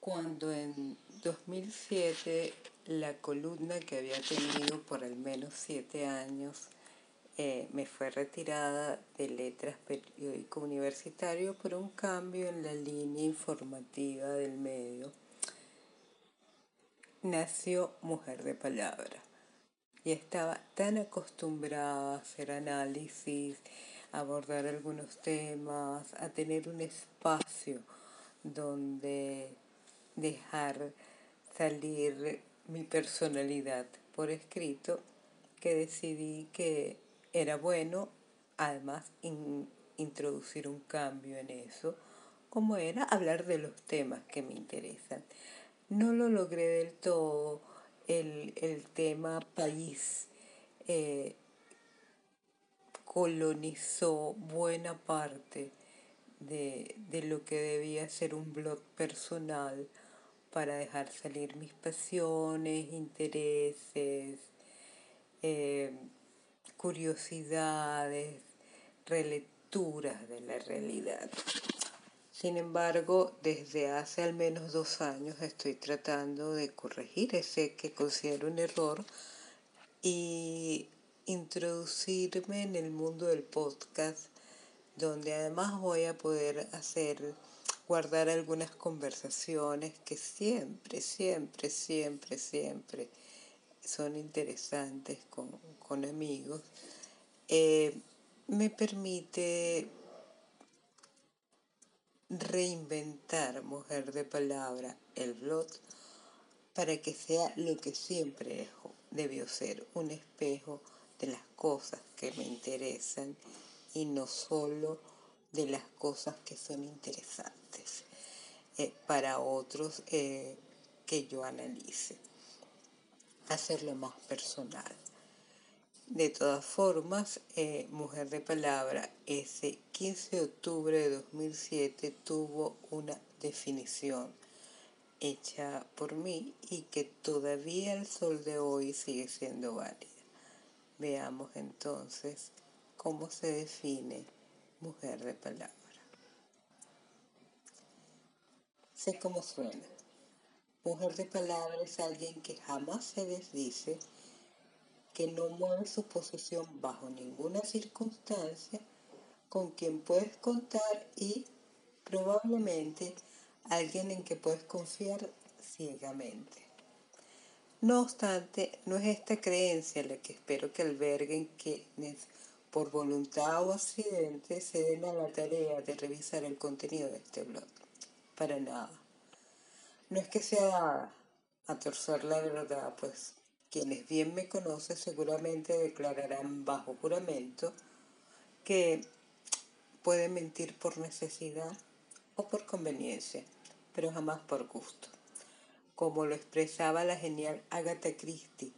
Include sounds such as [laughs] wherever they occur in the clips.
Cuando en 2007 la columna que había tenido por al menos siete años eh, me fue retirada de letras periódico universitario por un cambio en la línea informativa del medio, nació Mujer de Palabra. Y estaba tan acostumbrada a hacer análisis, a abordar algunos temas, a tener un espacio donde dejar salir mi personalidad por escrito, que decidí que era bueno además introducir un cambio en eso, como era hablar de los temas que me interesan. No lo logré del todo, el, tema país eh, colonizó buena parte de, lo que debía ser un blog personal para dejar salir mis pasiones, intereses, eh, curiosidades, relecturas de la realidad. Sin embargo, desde hace al menos dos años estoy tratando de corregir ese que considero un error y introducirme en el mundo del podcast, donde además voy a poder hacer, guardar algunas conversaciones que siempre, siempre, siempre, siempre son interesantes con, amigos. Eh, me permite reinventar Mujer de Palabra, el blog, para que sea lo que siempre debió ser, un espejo de las cosas que me interesan y no solo de las cosas que son interesantes eh, para otros eh, que yo analice. Hacerlo más personal. De todas formas, eh, Mujer de Palabra, ese 15 de octubre de 2007 tuvo una definición hecha por mí y que todavía el sol de hoy sigue siendo válida. Veamos entonces cómo se define mujer de palabra. Sé cómo suena. Mujer de palabra es alguien que jamás se desdice que no mueve su posición bajo ninguna circunstancia, con quien puedes contar y probablemente alguien en que puedes confiar ciegamente. No obstante, no es esta creencia la que espero que alberguen quienes por voluntad o accidente se den a la tarea de revisar el contenido de este blog. Para nada. No es que sea a torcer la verdad, pues quienes bien me conocen seguramente declararán bajo juramento que puede mentir por necesidad o por conveniencia, pero jamás por gusto, como lo expresaba la genial Agatha Christie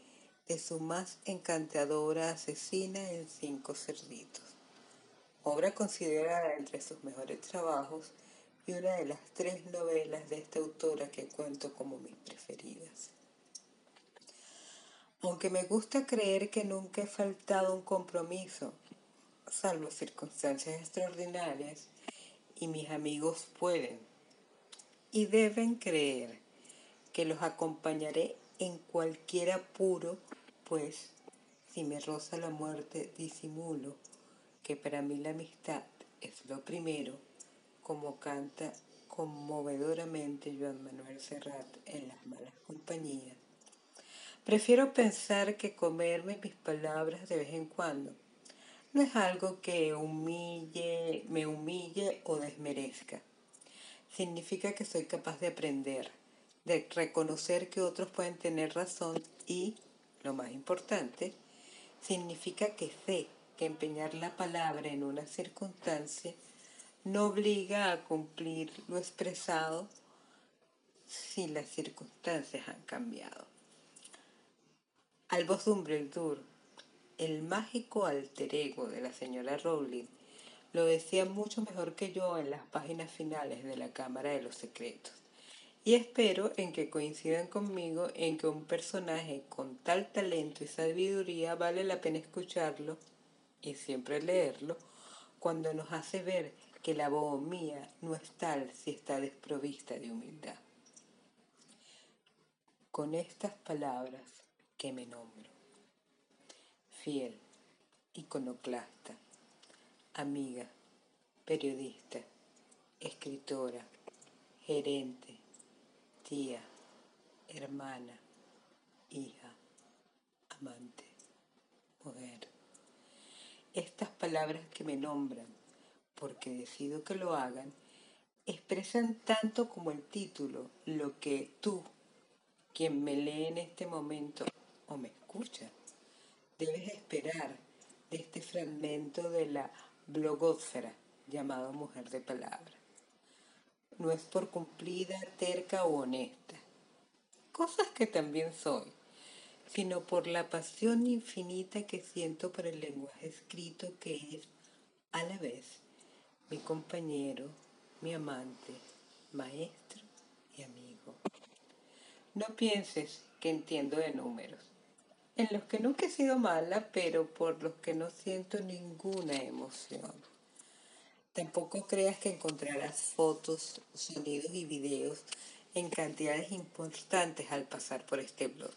de su más encantadora asesina en Cinco Cerditos, obra considerada entre sus mejores trabajos y una de las tres novelas de esta autora que cuento como mis preferidas. Aunque me gusta creer que nunca he faltado un compromiso, salvo circunstancias extraordinarias, y mis amigos pueden y deben creer que los acompañaré en cualquier apuro, pues si me roza la muerte disimulo que para mí la amistad es lo primero, como canta conmovedoramente Joan Manuel Serrat en Las Malas Compañías Prefiero pensar que comerme mis palabras de vez en cuando. No es algo que humille, me humille o desmerezca. Significa que soy capaz de aprender, de reconocer que otros pueden tener razón y, lo más importante, significa que sé que empeñar la palabra en una circunstancia no obliga a cumplir lo expresado si las circunstancias han cambiado. Albus Dumbledore, el mágico alter ego de la señora Rowling, lo decía mucho mejor que yo en las páginas finales de la Cámara de los Secretos. Y espero en que coincidan conmigo en que un personaje con tal talento y sabiduría vale la pena escucharlo y siempre leerlo cuando nos hace ver que la bohemia no es tal si está desprovista de humildad. con estas palabras que me nombro. Fiel, iconoclasta, amiga, periodista, escritora, gerente, tía, hermana, hija, amante, mujer. Estas palabras que me nombran, porque decido que lo hagan, expresan tanto como el título lo que tú, quien me lee en este momento o me escucha, debes esperar de este fragmento de la blogósfera llamado Mujer de Palabra. No es por cumplida, terca o honesta, cosas que también soy, sino por la pasión infinita que siento por el lenguaje escrito que es a la vez mi compañero, mi amante, maestro y amigo. No pienses que entiendo de números, en los que nunca he sido mala, pero por los que no siento ninguna emoción. Tampoco creas que encontrarás fotos, sonidos y videos en cantidades importantes al pasar por este blog.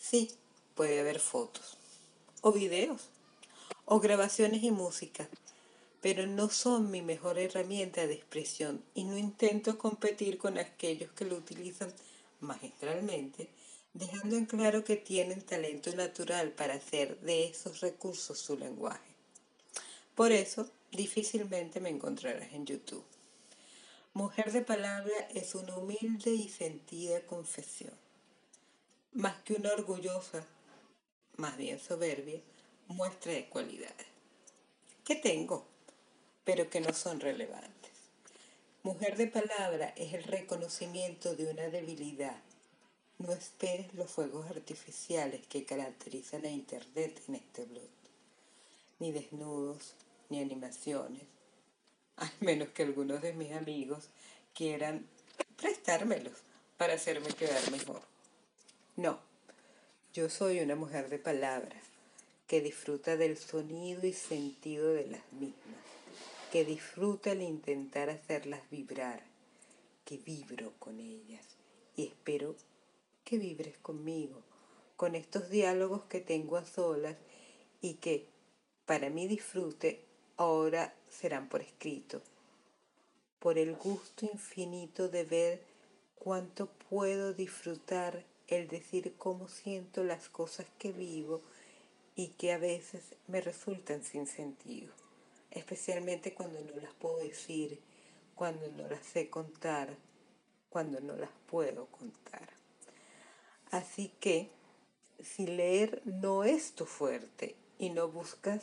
Sí, puede haber fotos, o videos, o grabaciones y música, pero no son mi mejor herramienta de expresión y no intento competir con aquellos que lo utilizan magistralmente, dejando en claro que tienen talento natural para hacer de esos recursos su lenguaje. Por eso, difícilmente me encontrarás en YouTube. Mujer de palabra es una humilde y sentida confesión. Más que una orgullosa, más bien soberbia, muestra de cualidades. ¿Qué tengo? Pero que no son relevantes. Mujer de palabra es el reconocimiento de una debilidad. No esperes los fuegos artificiales que caracterizan a Internet en este blog. Ni desnudos, ni animaciones, [laughs] al menos que algunos de mis amigos quieran prestármelos para hacerme quedar mejor. No, yo soy una mujer de palabra que disfruta del sonido y sentido de las mismas, que disfruta el intentar hacerlas vibrar, que vibro con ellas y espero que vibres conmigo, con estos diálogos que tengo a solas y que para mi disfrute ahora serán por escrito, por el gusto infinito de ver cuánto puedo disfrutar el decir cómo siento las cosas que vivo y que a veces me resultan sin sentido, especialmente cuando no las puedo decir, cuando no las sé contar, cuando no las puedo contar. Así que, si leer no es tu fuerte y no buscas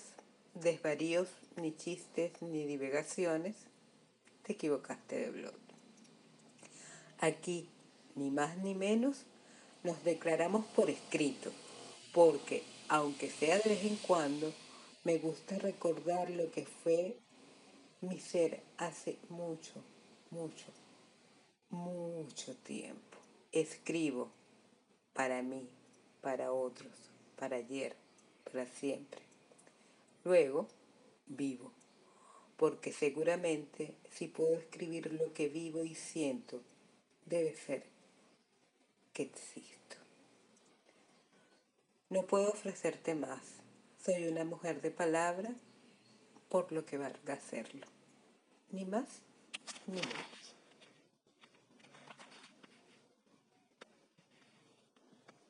desvaríos, ni chistes, ni divagaciones, te equivocaste de blog. Aquí, ni más ni menos, nos declaramos por escrito, porque, aunque sea de vez en cuando, me gusta recordar lo que fue mi ser hace mucho, mucho, mucho tiempo. Escribo para mí, para otros, para ayer, para siempre. Luego, vivo, porque seguramente si puedo escribir lo que vivo y siento, debe ser que existo. No puedo ofrecerte más. Soy una mujer de palabra por lo que valga hacerlo. Ni más ni menos.